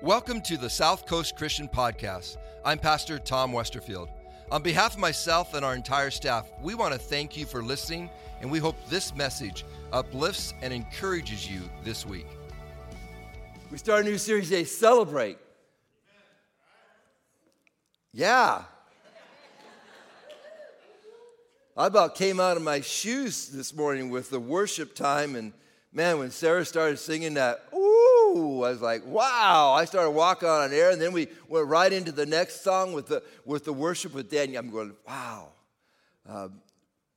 Welcome to the South Coast Christian Podcast. I'm Pastor Tom Westerfield. On behalf of myself and our entire staff, we want to thank you for listening, and we hope this message uplifts and encourages you this week. We start a new series today, Celebrate. Yeah. I about came out of my shoes this morning with the worship time, and man, when Sarah started singing that, ooh, I was like, wow. I started walking on air, and then we went right into the next song with the, with the worship with Daniel. I'm going, wow. Uh,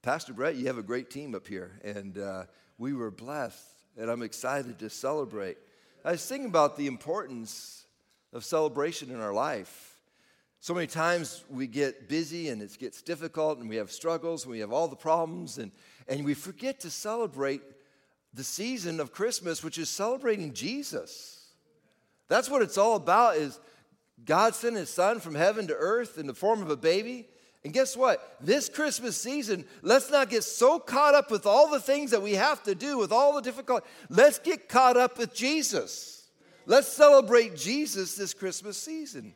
Pastor Brett, you have a great team up here, and uh, we were blessed, and I'm excited to celebrate. I was thinking about the importance of celebration in our life. So many times we get busy and it gets difficult and we have struggles and we have all the problems and, and we forget to celebrate the season of Christmas, which is celebrating Jesus. That's what it's all about is God sent his son from heaven to earth in the form of a baby. And guess what? This Christmas season, let's not get so caught up with all the things that we have to do, with all the difficult. Let's get caught up with Jesus. Let's celebrate Jesus this Christmas season.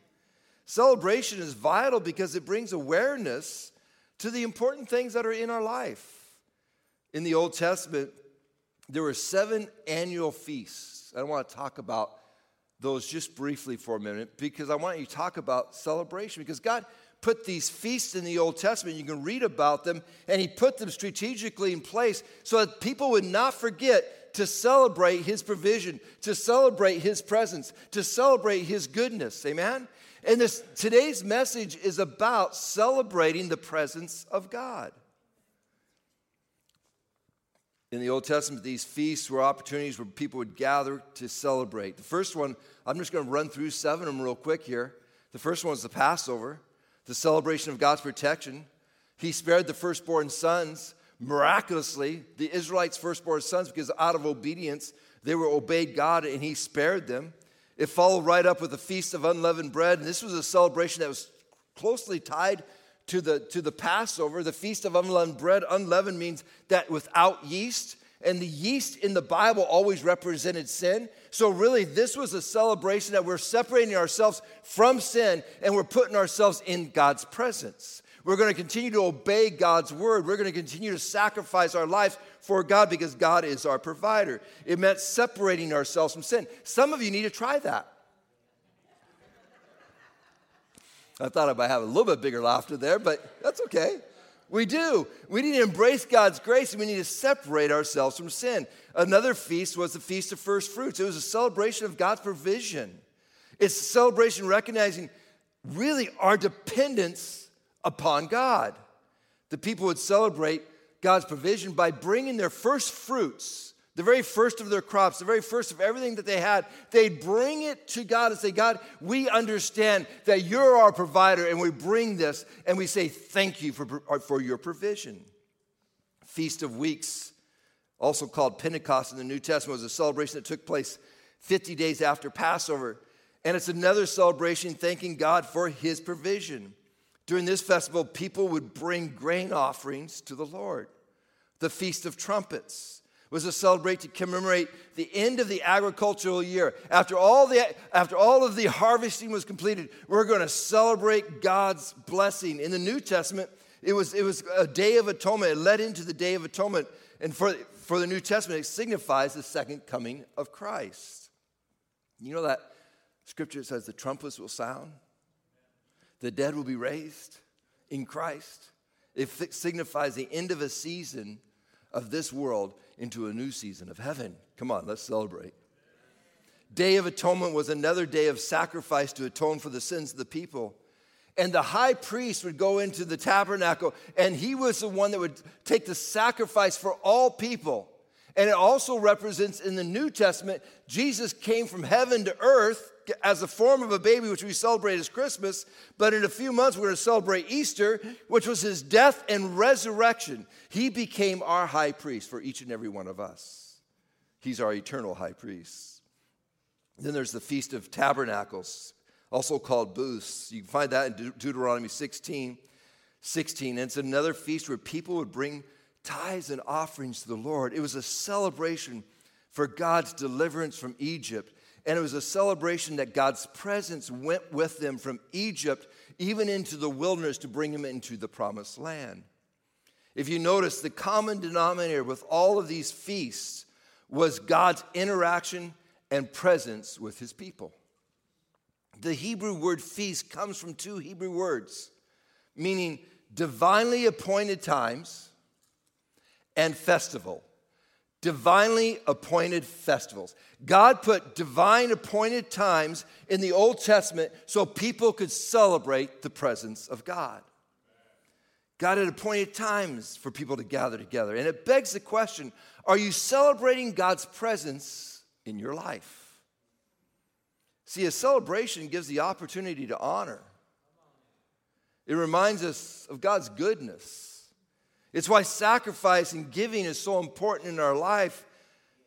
Celebration is vital because it brings awareness to the important things that are in our life. In the Old Testament, there were seven annual feasts. I want to talk about those just briefly for a minute because I want you to talk about celebration because God put these feasts in the Old Testament. You can read about them, and He put them strategically in place so that people would not forget to celebrate His provision, to celebrate His presence, to celebrate His goodness. Amen? And this, today's message is about celebrating the presence of God. In the Old Testament, these feasts were opportunities where people would gather to celebrate. The first one, I'm just going to run through seven of them real quick here. The first one was the Passover, the celebration of God's protection. He spared the firstborn sons miraculously, the Israelites' firstborn sons, because out of obedience, they were obeyed God and He spared them. It followed right up with the Feast of Unleavened Bread. And this was a celebration that was closely tied to the, to the Passover, the Feast of Unleavened Bread. Unleavened means that without yeast. And the yeast in the Bible always represented sin. So, really, this was a celebration that we're separating ourselves from sin and we're putting ourselves in God's presence. We're going to continue to obey God's word. We're going to continue to sacrifice our lives for God because God is our provider. It meant separating ourselves from sin. Some of you need to try that. I thought I might have a little bit bigger laughter there, but that's okay. We do. We need to embrace God's grace and we need to separate ourselves from sin. Another feast was the Feast of First Fruits. It was a celebration of God's provision. It's a celebration recognizing really our dependence upon God. The people would celebrate God's provision by bringing their first fruits the very first of their crops, the very first of everything that they had, they'd bring it to God and say, God, we understand that you're our provider, and we bring this and we say, Thank you for, for your provision. Feast of Weeks, also called Pentecost in the New Testament, was a celebration that took place 50 days after Passover. And it's another celebration thanking God for his provision. During this festival, people would bring grain offerings to the Lord. The Feast of Trumpets was to celebrate to commemorate the end of the agricultural year. After all, the, after all of the harvesting was completed, we're going to celebrate God's blessing. In the New Testament, it was, it was a day of atonement. It led into the day of atonement. And for, for the New Testament, it signifies the second coming of Christ. You know that scripture says the trumpets will sound, the dead will be raised in Christ. It signifies the end of a season of this world into a new season of heaven. Come on, let's celebrate. Day of Atonement was another day of sacrifice to atone for the sins of the people. And the high priest would go into the tabernacle, and he was the one that would take the sacrifice for all people. And it also represents in the New Testament, Jesus came from heaven to earth as a form of a baby, which we celebrate as Christmas, but in a few months we're going to celebrate Easter, which was his death and resurrection. He became our high priest for each and every one of us. He's our eternal high priest. Then there's the Feast of Tabernacles, also called Booths. You can find that in De- Deuteronomy 16. 16. And it's another feast where people would bring tithes and offerings to the Lord. It was a celebration for God's deliverance from Egypt and it was a celebration that God's presence went with them from Egypt even into the wilderness to bring them into the promised land. If you notice, the common denominator with all of these feasts was God's interaction and presence with his people. The Hebrew word feast comes from two Hebrew words, meaning divinely appointed times and festival. Divinely appointed festivals. God put divine appointed times in the Old Testament so people could celebrate the presence of God. God had appointed times for people to gather together. And it begs the question are you celebrating God's presence in your life? See, a celebration gives the opportunity to honor, it reminds us of God's goodness. It's why sacrifice and giving is so important in our life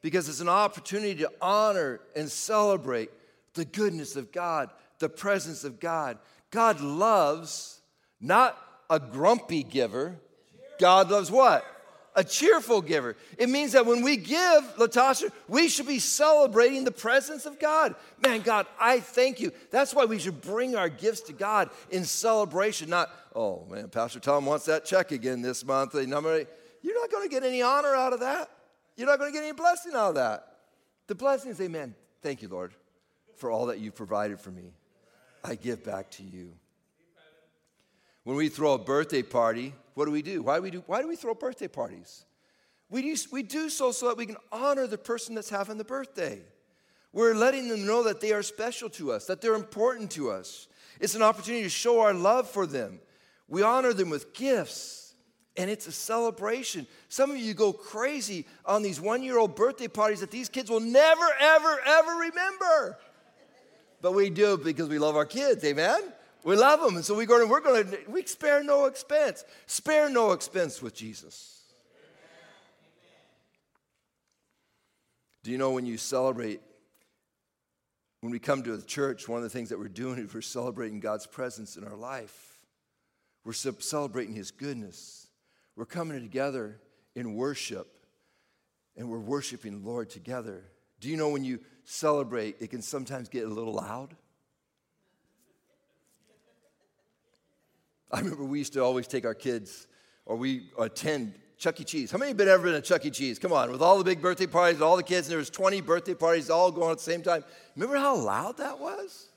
because it's an opportunity to honor and celebrate the goodness of God, the presence of God. God loves not a grumpy giver. God loves what? A cheerful giver. It means that when we give, Latasha, we should be celebrating the presence of God. Man, God, I thank you. That's why we should bring our gifts to God in celebration, not, oh man, Pastor Tom wants that check again this month. You're not going to get any honor out of that. You're not going to get any blessing out of that. The blessing is, amen. Thank you, Lord, for all that you've provided for me. I give back to you. When we throw a birthday party, what do we do? Why do we, do, why do, we throw birthday parties? We do, we do so so that we can honor the person that's having the birthday. We're letting them know that they are special to us, that they're important to us. It's an opportunity to show our love for them. We honor them with gifts, and it's a celebration. Some of you go crazy on these one year old birthday parties that these kids will never, ever, ever remember. But we do because we love our kids, amen? We love them, and so we go and we're going to we spare no expense. Spare no expense with Jesus. Do you know when you celebrate, when we come to the church, one of the things that we're doing is we're celebrating God's presence in our life. We're celebrating His goodness. We're coming together in worship, and we're worshiping the Lord together. Do you know when you celebrate, it can sometimes get a little loud? I remember we used to always take our kids, or we attend Chuck E. Cheese. How many have ever been to Chuck E. Cheese? Come on, with all the big birthday parties, all the kids, and there was 20 birthday parties all going at the same time. Remember how loud that was?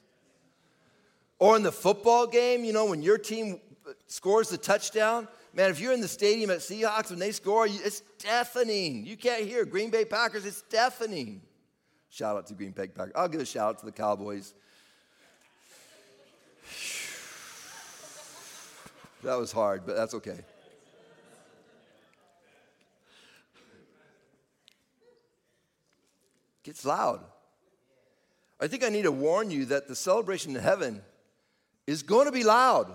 Or in the football game, you know, when your team scores the touchdown, man, if you're in the stadium at Seahawks when they score, it's deafening. You can't hear Green Bay Packers, it's deafening. Shout out to Green Bay Packers. I'll give a shout out to the Cowboys. That was hard, but that's okay. Gets loud. I think I need to warn you that the celebration in heaven is going to be loud.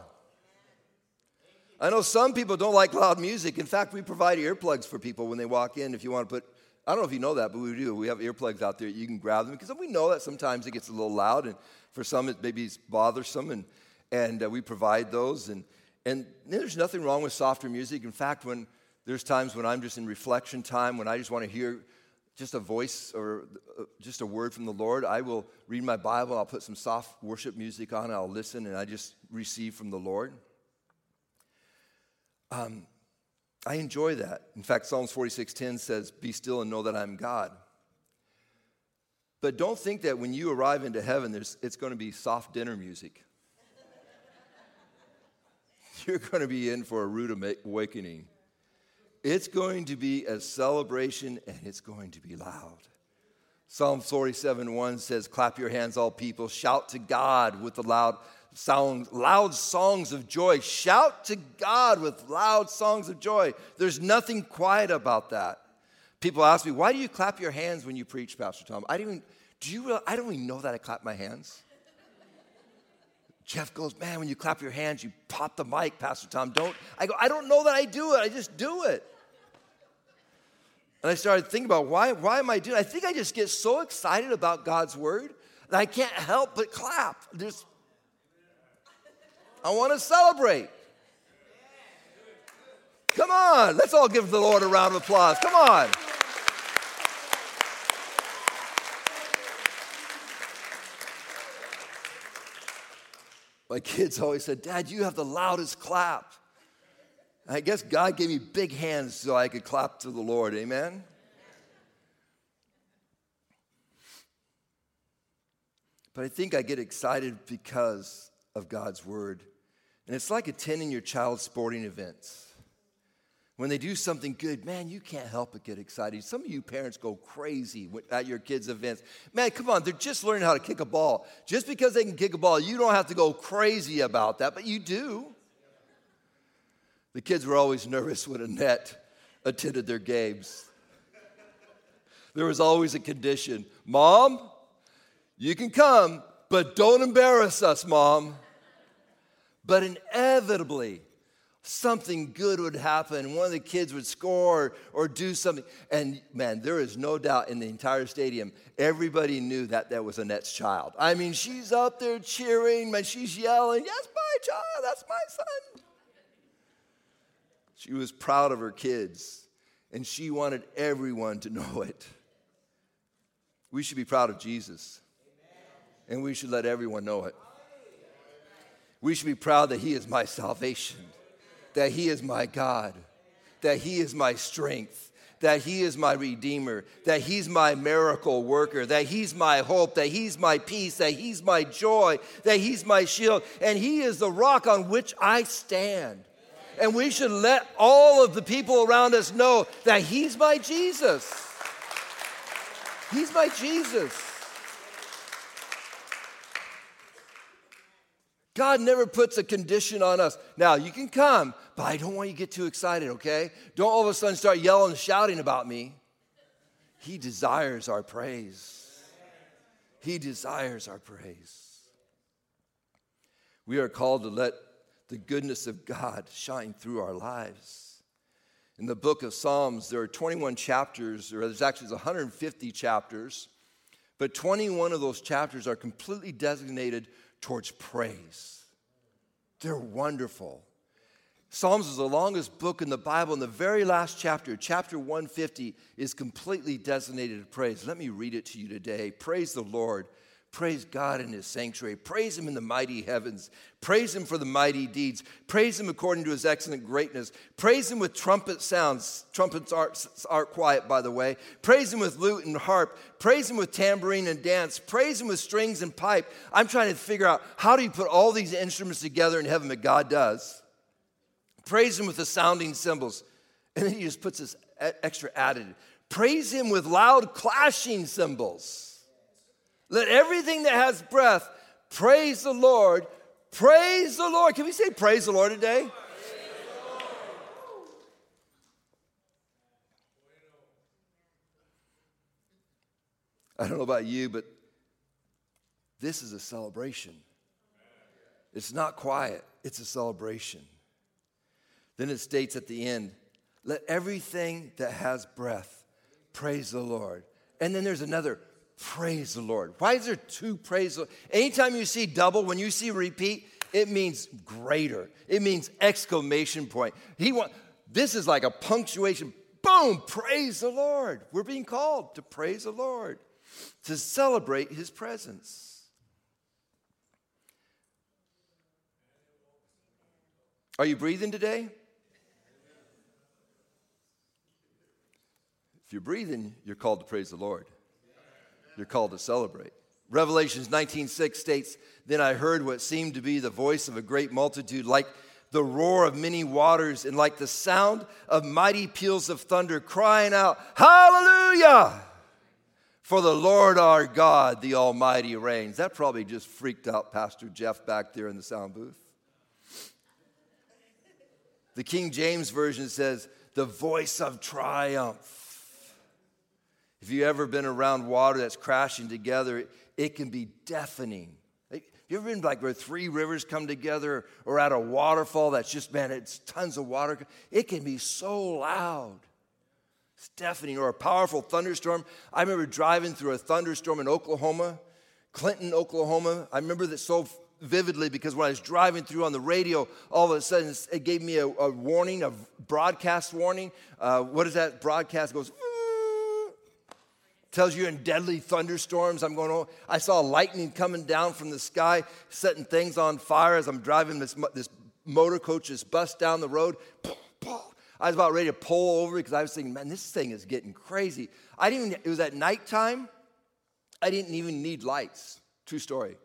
I know some people don't like loud music. In fact, we provide earplugs for people when they walk in if you want to put I don't know if you know that, but we do. We have earplugs out there. You can grab them because we know that sometimes it gets a little loud, and for some it maybe it's bothersome, and and uh, we provide those. And and there's nothing wrong with softer music. In fact, when there's times when I'm just in reflection time, when I just want to hear just a voice or uh, just a word from the Lord, I will read my Bible, I'll put some soft worship music on, I'll listen, and I just receive from the Lord. Um, I enjoy that. In fact, Psalms 46:10 says, "Be still and know that I'm God." But don't think that when you arrive into heaven, it's going to be soft dinner music you're going to be in for a rude awakening. It's going to be a celebration and it's going to be loud. Psalm 47 1 says, Clap your hands, all people, shout to God with the loud sound, loud songs of joy. Shout to God with loud songs of joy. There's nothing quiet about that. People ask me, why do you clap your hands when you preach, Pastor Tom? I don't even, do you I don't even know that I clap my hands. Jeff goes, Man, when you clap your hands, you pop the mic, Pastor Tom. Don't. I go, I don't know that I do it. I just do it. And I started thinking about why, why am I doing it? I think I just get so excited about God's word that I can't help but clap. Just, I want to celebrate. Come on, let's all give the Lord a round of applause. Come on. My kids always said, Dad, you have the loudest clap. I guess God gave me big hands so I could clap to the Lord. Amen? But I think I get excited because of God's word. And it's like attending your child's sporting events. When they do something good, man, you can't help but get excited. Some of you parents go crazy at your kids' events. Man, come on, they're just learning how to kick a ball. Just because they can kick a ball, you don't have to go crazy about that, but you do. The kids were always nervous when Annette attended their games. There was always a condition Mom, you can come, but don't embarrass us, Mom. But inevitably, something good would happen. One of the kids would score or, do something. And man, there is no doubt in the entire stadium, everybody knew that that was Annette's child. I mean, she's up there cheering, man, she's yelling, That's my child, that's my son. She was proud of her kids, and she wanted everyone to know it. We should be proud of Jesus, and we should let everyone know it. We should be proud that He is my salvation that He is my God, that He is my strength, that He is my Redeemer, that He's my miracle worker, that He's my hope, that He's my peace, that He's my joy, that He's my shield, and He is the rock on which I stand. And we should let all of the people around us know that He's my Jesus. He's my Jesus. God never puts a condition on us. Now, you can come, but I don't want you to get too excited, okay? Don't all of a sudden start yelling and shouting about me. He desires our praise. He desires our praise. We are called to let the goodness of God shine through our lives. In the book of Psalms, there are 21 chapters, or there's actually 150 chapters, but 21 of those chapters are completely designated towards praise. They're wonderful. Psalms is the longest book in the Bible, and the very last chapter, chapter 150, is completely designated to praise. Let me read it to you today. Praise the Lord. Praise God in his sanctuary. Praise him in the mighty heavens. Praise him for the mighty deeds. Praise him according to his excellent greatness. Praise him with trumpet sounds. Trumpets aren't, aren't quiet, by the way. Praise him with lute and harp. Praise him with tambourine and dance. Praise him with strings and pipe. I'm trying to figure out how do you put all these instruments together in heaven, but God does. Praise him with the sounding cymbals. And then he just puts this extra added. Praise him with loud clashing cymbals. Let everything that has breath praise the Lord. Praise the Lord. Can we say praise the Lord today? I don't know about you, but this is a celebration. It's not quiet, it's a celebration. Then it states at the end, let everything that has breath praise the Lord. And then there's another, Praise the Lord. Why is there two praise the Lord? Anytime you see double, when you see repeat, it means greater. It means exclamation point. He want this is like a punctuation. Boom, praise the Lord. We're being called to praise the Lord, to celebrate his presence. Are you breathing today? If you're breathing, you're called to praise the Lord you're called to celebrate. Revelations 19:6 states, "Then I heard what seemed to be the voice of a great multitude like the roar of many waters and like the sound of mighty peals of thunder crying out, Hallelujah! For the Lord our God, the Almighty reigns." That probably just freaked out Pastor Jeff back there in the sound booth. The King James version says, "The voice of triumph." If you've ever been around water that's crashing together, it can be deafening. You ever been like where three rivers come together or at a waterfall that's just, man, it's tons of water? It can be so loud. It's deafening. Or a powerful thunderstorm. I remember driving through a thunderstorm in Oklahoma, Clinton, Oklahoma. I remember that so vividly because when I was driving through on the radio, all of a sudden it gave me a, a warning, a broadcast warning. Uh, what is that broadcast? It goes, tells you in deadly thunderstorms. I'm going, oh, I saw lightning coming down from the sky, setting things on fire as I'm driving this, this motor coach, this bus down the road. I was about ready to pull over because I was thinking, man, this thing is getting crazy. I didn't even, it was at nighttime. I didn't even need lights. True story.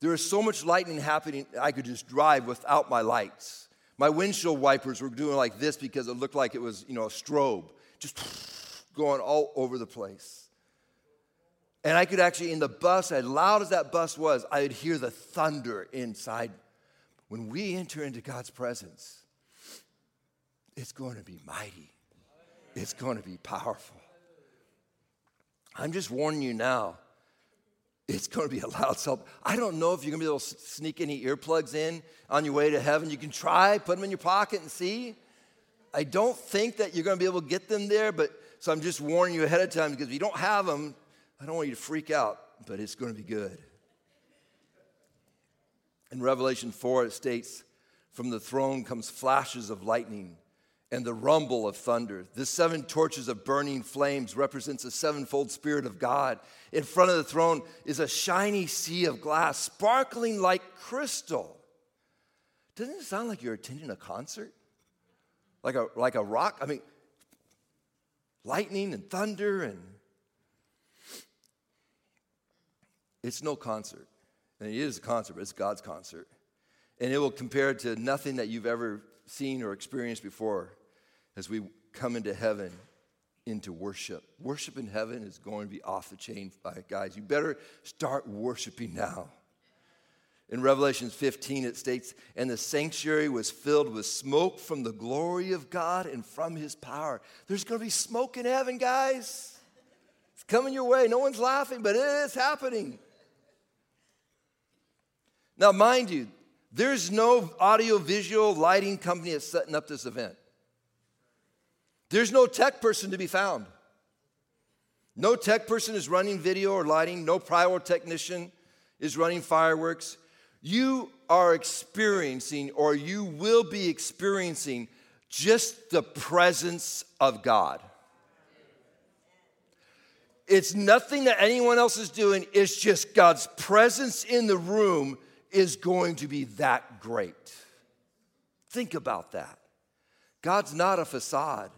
There was so much lightning happening, I could just drive without my lights. My windshield wipers were doing like this because it looked like it was, you know, a strobe, just going all over the place. And I could actually, in the bus, as loud as that bus was, I would hear the thunder inside. When we enter into God's presence, it's going to be mighty, it's going to be powerful. I'm just warning you now. It's going to be a loud cell. I don't know if you're going to be able to sneak any earplugs in on your way to heaven. You can try, put them in your pocket and see. I don't think that you're going to be able to get them there, but so I'm just warning you ahead of time because if you don't have them, I don't want you to freak out, but it's going to be good. In Revelation 4, it states, From the throne comes flashes of lightning and the rumble of thunder. The seven torches of burning flames represents a sevenfold spirit of God. In front of the throne is a shiny sea of glass, sparkling like crystal. Doesn't it sound like you're attending a concert? Like a, like a rock? I mean, lightning and thunder and It's no concert. And it is a concert, but it's God's concert. And it will compare to nothing that you've ever seen or experienced before as we come into heaven into worship. Worship in heaven is going to be off the chain, guys. You better start worshiping now. In Revelation 15, it states, And the sanctuary was filled with smoke from the glory of God and from his power. There's going to be smoke in heaven, guys. It's coming your way. No one's laughing, but it is happening. Now, mind you, there's no audio-visual lighting company that's setting up this event. There's no tech person to be found. No tech person is running video or lighting. No pyrotechnician is running fireworks. You are experiencing, or you will be experiencing, just the presence of God. It's nothing that anyone else is doing, it's just God's presence in the room is going to be that great. Think about that. God's not a facade,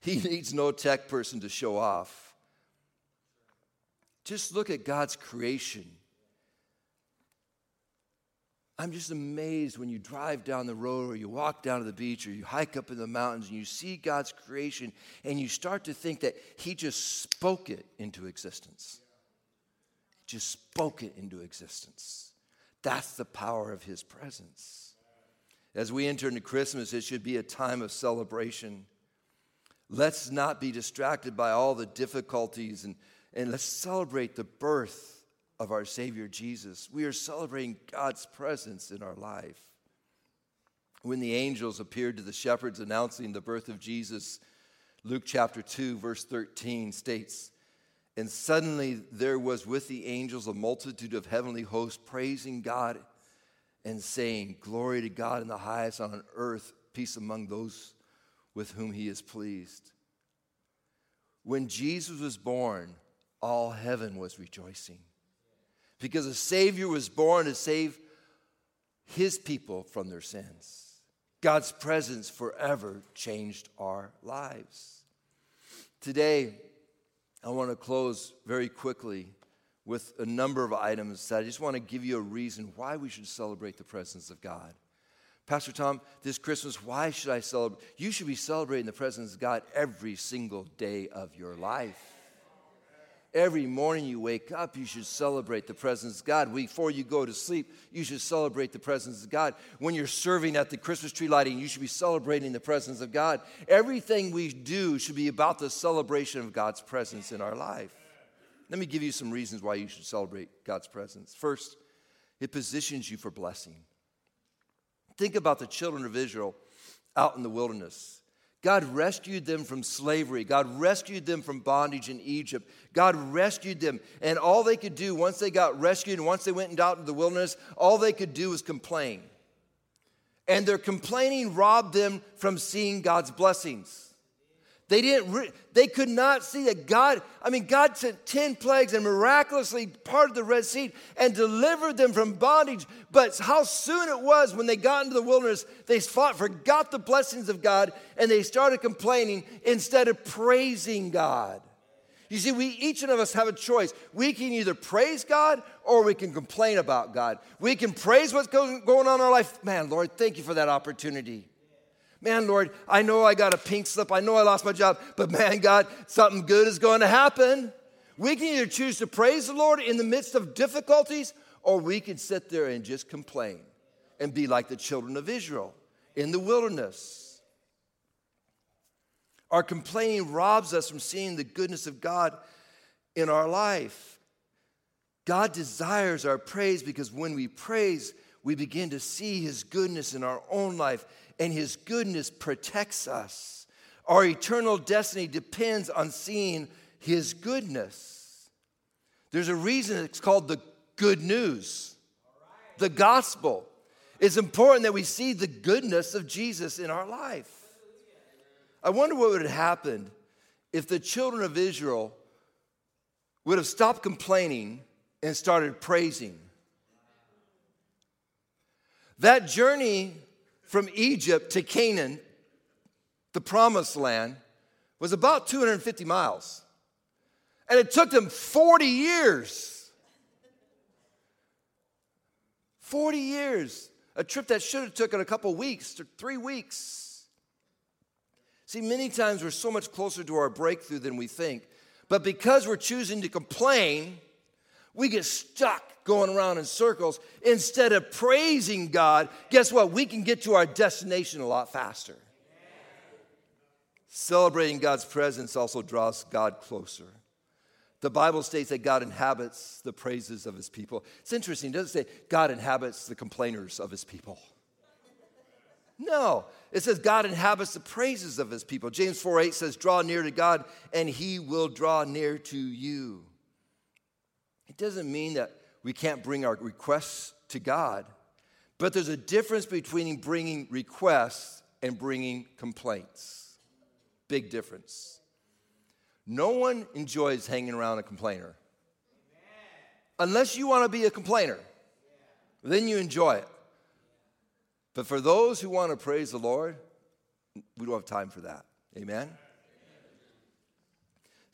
He needs no tech person to show off. Just look at God's creation. I'm just amazed when you drive down the road or you walk down to the beach or you hike up in the mountains and you see God's creation and you start to think that He just spoke it into existence. Just spoke it into existence. That's the power of His presence. As we enter into Christmas, it should be a time of celebration. Let's not be distracted by all the difficulties and, and let's celebrate the birth of our Savior Jesus. We are celebrating God's presence in our life. When the angels appeared to the shepherds announcing the birth of Jesus, Luke chapter 2, verse 13 states, and suddenly there was with the angels a multitude of heavenly hosts praising God and saying, Glory to God in the highest on earth, peace among those with whom he is pleased. When Jesus was born, all heaven was rejoicing because a Savior was born to save his people from their sins. God's presence forever changed our lives. Today, I want to close very quickly with a number of items that I just want to give you a reason why we should celebrate the presence of God. Pastor Tom, this Christmas, why should I celebrate? You should be celebrating the presence of God every single day of your life. Every morning you wake up, you should celebrate the presence of God. Before you go to sleep, you should celebrate the presence of God. When you're serving at the Christmas tree lighting, you should be celebrating the presence of God. Everything we do should be about the celebration of God's presence in our life. Let me give you some reasons why you should celebrate God's presence. First, it positions you for blessing. Think about the children of Israel out in the wilderness. God rescued them from slavery. God rescued them from bondage in Egypt. God rescued them. And all they could do once they got rescued and once they went out into the wilderness, all they could do was complain. And their complaining robbed them from seeing God's blessings. They didn't re- they could not see that God, I mean, God sent 10 plagues and miraculously parted the Red Sea and delivered them from bondage. But how soon it was when they got into the wilderness, they fought, forgot the blessings of God and they started complaining instead of praising God. You see, we each of us have a choice. We can either praise God or we can complain about God. We can praise what's going on in our life. Man, Lord, thank you for that opportunity. Man, Lord, I know I got a pink slip. I know I lost my job, but man, God, something good is going to happen. We can either choose to praise the Lord in the midst of difficulties, or we can sit there and just complain and be like the children of Israel in the wilderness. Our complaining robs us from seeing the goodness of God in our life. God desires our praise because when we praise, we begin to see His goodness in our own life and His goodness protects us. Our eternal destiny depends on seeing His goodness. There's a reason it's called the good news, the gospel. It's important that we see the goodness of Jesus in our life. I wonder what would have happened if the children of Israel would have stopped complaining and started praising. That journey from Egypt to Canaan, the promised land, was about 250 miles. And it took them 40 years. 40 years. A trip that should have taken a couple weeks or three weeks. See, many times we're so much closer to our breakthrough than we think. But because we're choosing to complain, we get stuck going around in circles instead of praising God. Guess what? We can get to our destination a lot faster. Celebrating God's presence also draws God closer. The Bible states that God inhabits the praises of his people. It's interesting, it doesn't say God inhabits the complainers of his people. No, it says God inhabits the praises of his people. James 4 8 says, Draw near to God, and he will draw near to you. It doesn't mean that we can't bring our requests to God, but there's a difference between bringing requests and bringing complaints. Big difference. No one enjoys hanging around a complainer. Unless you want to be a complainer, then you enjoy it. But for those who want to praise the Lord, we don't have time for that. Amen?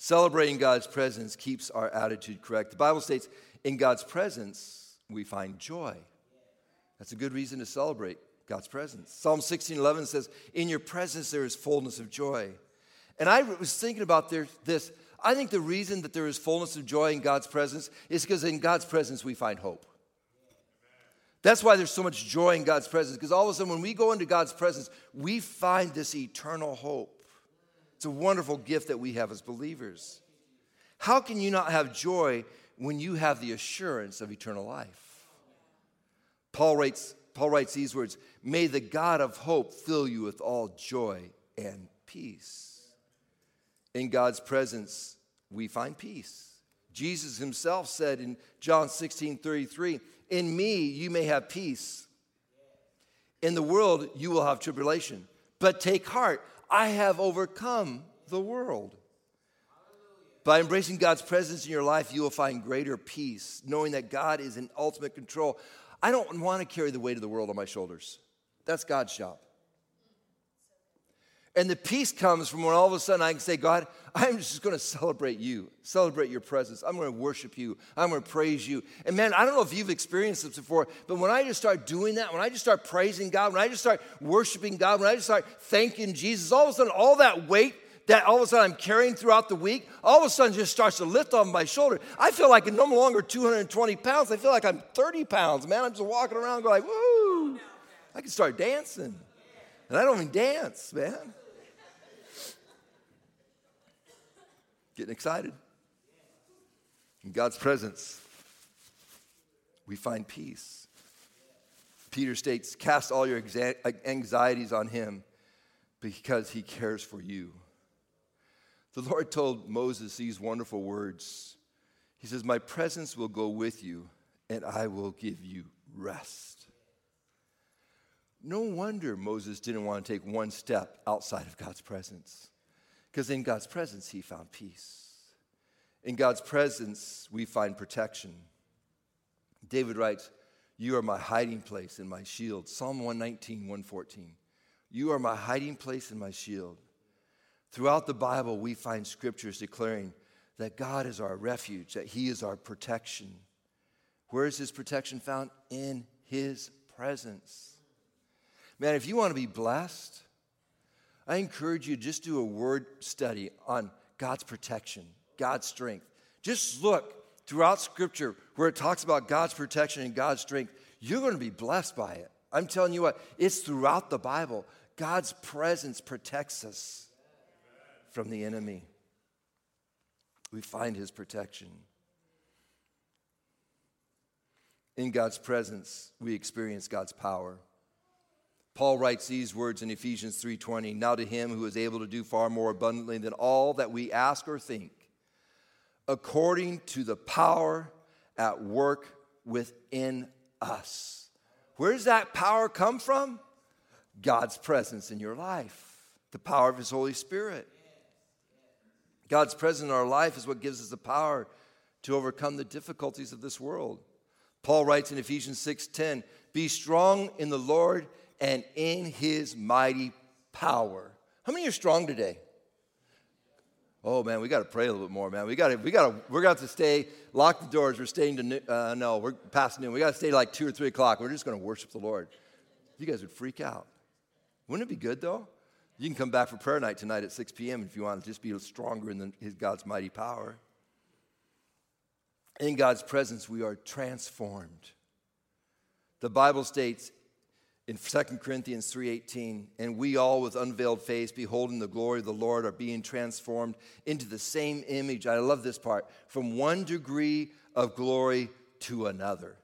Celebrating God's presence keeps our attitude correct. The Bible states, in God's presence, we find joy. That's a good reason to celebrate God's presence. Psalm 16 11 says, In your presence there is fullness of joy. And I was thinking about this. I think the reason that there is fullness of joy in God's presence is because in God's presence we find hope. That's why there's so much joy in God's presence, because all of a sudden, when we go into God's presence, we find this eternal hope. It's a wonderful gift that we have as believers. How can you not have joy when you have the assurance of eternal life? Paul writes, Paul writes these words May the God of hope fill you with all joy and peace. In God's presence, we find peace. Jesus himself said in John 16 33, In me you may have peace. In the world you will have tribulation. But take heart, I have overcome the world. By embracing God's presence in your life, you will find greater peace, knowing that God is in ultimate control. I don't want to carry the weight of the world on my shoulders. That's God's job. And the peace comes from when all of a sudden I can say, God, I'm just going to celebrate you, celebrate your presence. I'm going to worship you. I'm going to praise you. And man, I don't know if you've experienced this before, but when I just start doing that, when I just start praising God, when I just start worshiping God, when I just start thanking Jesus, all of a sudden all that weight that all of a sudden I'm carrying throughout the week, all of a sudden just starts to lift off my shoulder. I feel like I'm no longer 220 pounds. I feel like I'm 30 pounds, man. I'm just walking around going like, woo. I can start dancing. And I don't even dance, man. Getting excited. In God's presence, we find peace. Peter states, Cast all your anxieties on him because he cares for you. The Lord told Moses these wonderful words. He says, My presence will go with you, and I will give you rest. No wonder Moses didn't want to take one step outside of God's presence Because in God's presence, he found peace. In God's presence, we find protection. David writes, You are my hiding place and my shield. Psalm 119, 114. You are my hiding place and my shield. Throughout the Bible, we find scriptures declaring that God is our refuge, that He is our protection. Where is His protection found? In His presence. Man, if you want to be blessed, I encourage you to just do a word study on God's protection, God's strength. Just look throughout Scripture where it talks about God's protection and God's strength. You're going to be blessed by it. I'm telling you what, it's throughout the Bible. God's presence protects us from the enemy. We find his protection. In God's presence, we experience God's power. Paul writes these words in Ephesians 3:20, "Now to him who is able to do far more abundantly than all that we ask or think, according to the power at work within us." Where does that power come from? God's presence in your life, the power of his Holy Spirit. God's presence in our life is what gives us the power to overcome the difficulties of this world. Paul writes in Ephesians 6:10, "Be strong in the Lord and in his mighty power. How many are strong today? Oh man, we got to pray a little bit more, man. We got to, we got to, we're going to stay, lock the doors. We're staying to, uh, no, we're past noon. We got to stay like two or three o'clock. We're just going to worship the Lord. You guys would freak out. Wouldn't it be good though? You can come back for prayer night tonight at 6 p.m. if you want to just be stronger in the, his, God's mighty power. In God's presence, we are transformed. The Bible states in 2 Corinthians 3:18, and we all with unveiled face beholding the glory of the Lord are being transformed into the same image. I love this part. From one degree of glory to another.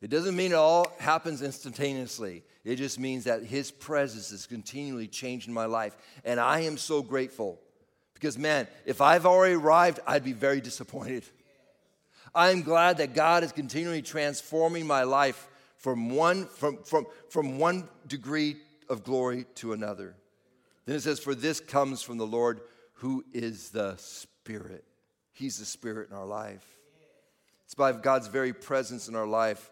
It doesn't mean it all happens instantaneously. It just means that his presence is continually changing my life. And I am so grateful because man, if I've already arrived, I'd be very disappointed. I'm glad that God is continually transforming my life from one, from, from, from one degree of glory to another. Then it says, For this comes from the Lord who is the Spirit. He's the Spirit in our life. It's by God's very presence in our life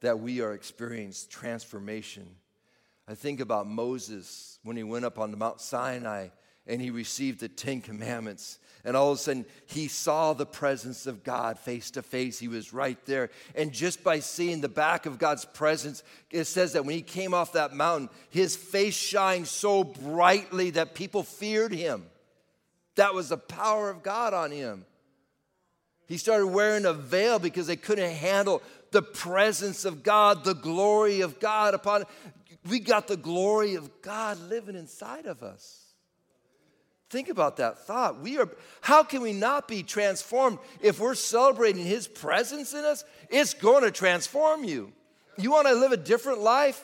that we are experiencing transformation. I think about Moses when he went up on the Mount Sinai and he received the Ten Commandments. And all of a sudden, he saw the presence of God face to face. He was right there. And just by seeing the back of God's presence, it says that when he came off that mountain, his face shined so brightly that people feared him. That was the power of God on him. He started wearing a veil because they couldn't handle the presence of God, the glory of God upon. We got the glory of God living inside of us. Think about that thought. We are how can we not be transformed if we're celebrating his presence in us? It's going to transform you. You want to live a different life?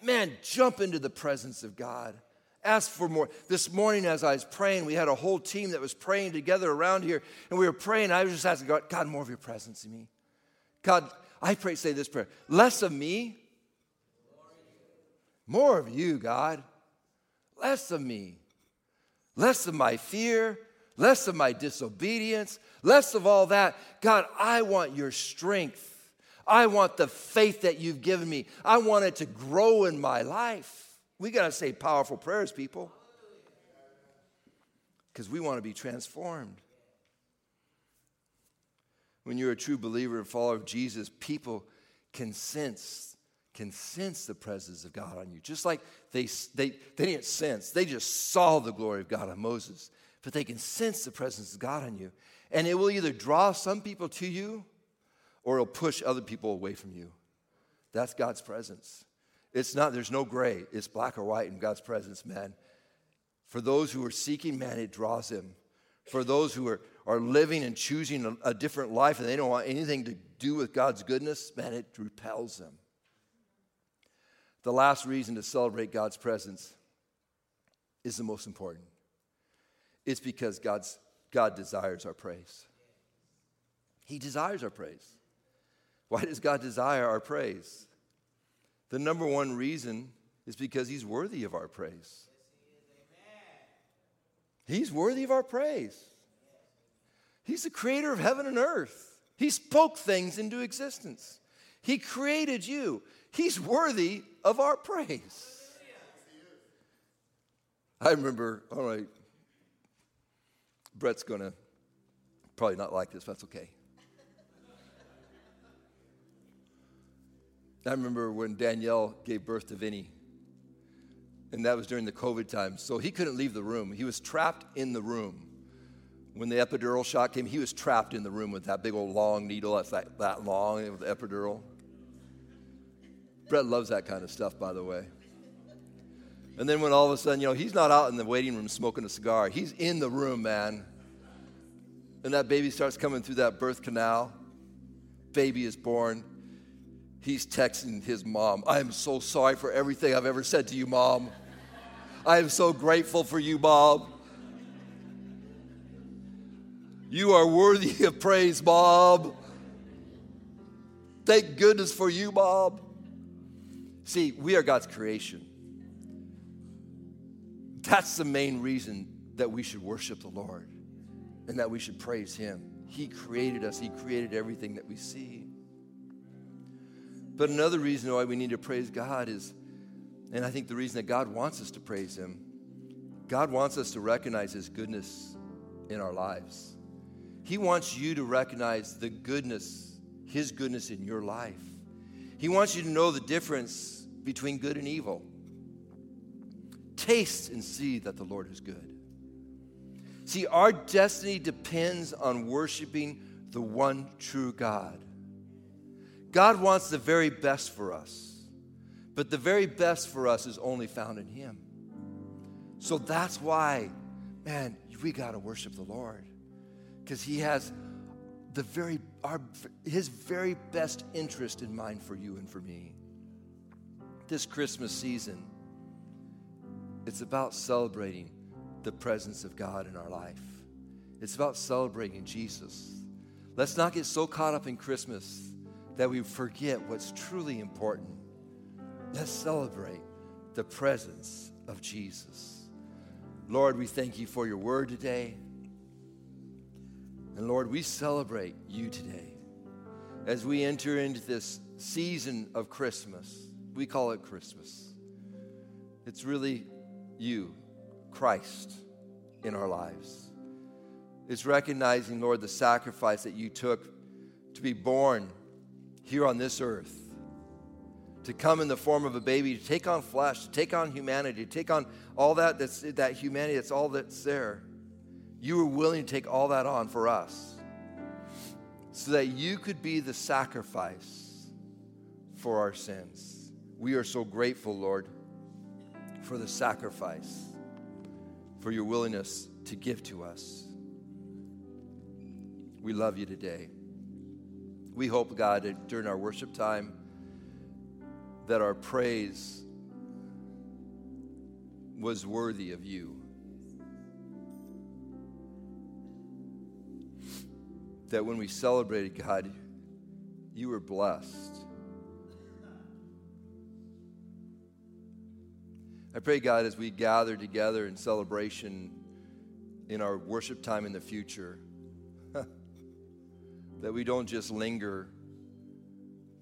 Man, jump into the presence of God. Ask for more. This morning, as I was praying, we had a whole team that was praying together around here, and we were praying. I was just asking God, God, more of your presence in me. God, I pray, say this prayer less of me, more of you, God. Less of me less of my fear, less of my disobedience, less of all that. God, I want your strength. I want the faith that you've given me. I want it to grow in my life. We got to say powerful prayers, people, because we want to be transformed. When you're a true believer and follower of Jesus, people can sense can sense the presence of God on you. Just like they, they, they didn't sense, they just saw the glory of God on Moses, but they can sense the presence of God on you. And it will either draw some people to you or it'll push other people away from you. That's God's presence. It's not, there's no gray, it's black or white in God's presence, man. For those who are seeking, man, it draws them. For those who are, are living and choosing a, a different life and they don't want anything to do with God's goodness, man, it repels them. The last reason to celebrate God's presence is the most important. It's because God's, God desires our praise. He desires our praise. Why does God desire our praise? The number one reason is because He's worthy of our praise. He's worthy of our praise. He's the creator of heaven and earth. He spoke things into existence. He created you. He's worthy of our praise. I remember, all right, Brett's to probably not like this, but that's okay. I remember when Danielle gave birth to Vinny, and that was during the COVID time. So he couldn't leave the room. He was trapped in the room. When the epidural shot came, he was trapped in the room with that big old long needle that's that, that long the epidural. Brett loves that kind of stuff, by the way. And then when all of a sudden, you know, he's not out in the waiting room smoking a cigar, he's in the room, man. And that baby starts coming through that birth canal. Baby is born. He's texting his mom, I am so sorry for everything I've ever said to you, mom. I am so grateful for you, mom. You are worthy of praise, Bob. Thank goodness for you, Bob. See, we are God's creation. That's the main reason that we should worship the Lord and that we should praise Him. He created us, He created everything that we see. But another reason why we need to praise God is, and I think the reason that God wants us to praise Him, God wants us to recognize His goodness in our lives. He wants you to recognize the goodness, His goodness in your life. He wants you to know the difference between good and evil. Taste and see that the Lord is good. See, our destiny depends on worshiping the one true God. God wants the very best for us, but the very best for us is only found in Him. So that's why, man, we got to worship the Lord because He has the very, our, His very best interest in mind for you and for me. This Christmas season, it's about celebrating the presence of God in our life. It's about celebrating Jesus. Let's not get so caught up in Christmas that we forget what's truly important. Let's celebrate the presence of Jesus. Lord, we thank you for your word today. And Lord, we celebrate you today. As we enter into this season of Christmas, we call it Christmas. It's really you, Christ, in our lives. It's recognizing, Lord, the sacrifice that you took to be born here on this earth, to come in the form of a baby, to take on flesh, to take on humanity, to take on all that that's that humanity, that's all that's there. You were willing to take all that on for us so that you could be the sacrifice for our sins. We are so grateful, Lord for the sacrifice, for your willingness to give to us. We love you today. We hope, God, that during our worship time, that our praise was worthy of you. That when we celebrated, God, you were blessed. I pray, God, as we gather together in celebration in our worship time in the future, that we don't just linger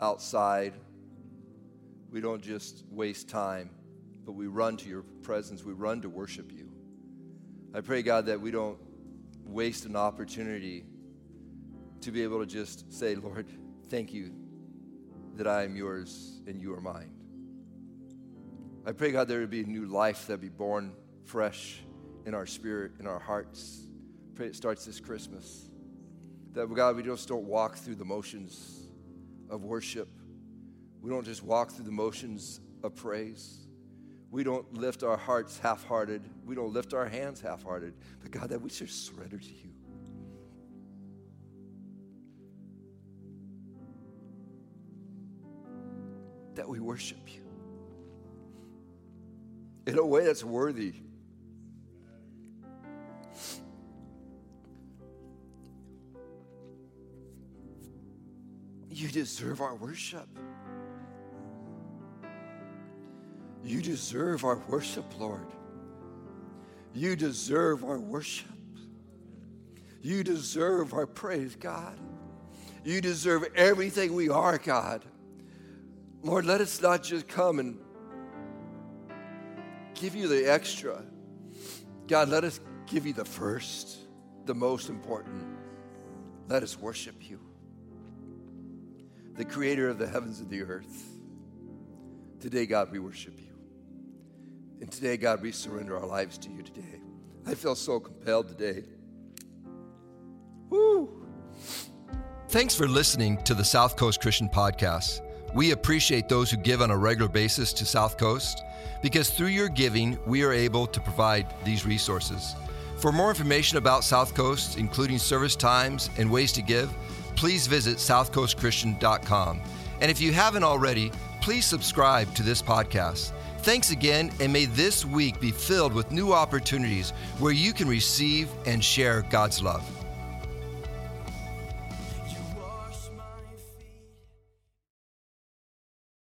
outside, we don't just waste time, but we run to your presence, we run to worship you. I pray, God, that we don't waste an opportunity to be able to just say, Lord, thank you that I am yours and you are mine. I pray, God, there would be a new life that be born fresh in our spirit, in our hearts. Pray it starts this Christmas. That, God, we just don't walk through the motions of worship. We don't just walk through the motions of praise. We don't lift our hearts half hearted. We don't lift our hands half hearted. But, God, that we should surrender to you. That we worship you in a way that's worthy. You deserve our worship. You deserve our worship, Lord. You deserve our worship. You deserve our praise, God. You deserve everything we are, God. Lord, let us not just come and give you the extra. God, let us give you the first, the most important. Let us worship you, the creator of the heavens and the earth. Today, God, we worship you. And today, God, we surrender our lives to you today. I feel so compelled today. Woo! Thanks for listening to the South Coast Christian Podcast. We appreciate those who give on a regular basis to South Coast because through your giving, we are able to provide these resources. For more information about South Coast, including service times and ways to give, please visit southcoastchristian.com. And if you haven't already, please subscribe to this podcast. Thanks again, and may this week be filled with new opportunities where you can receive and share God's love.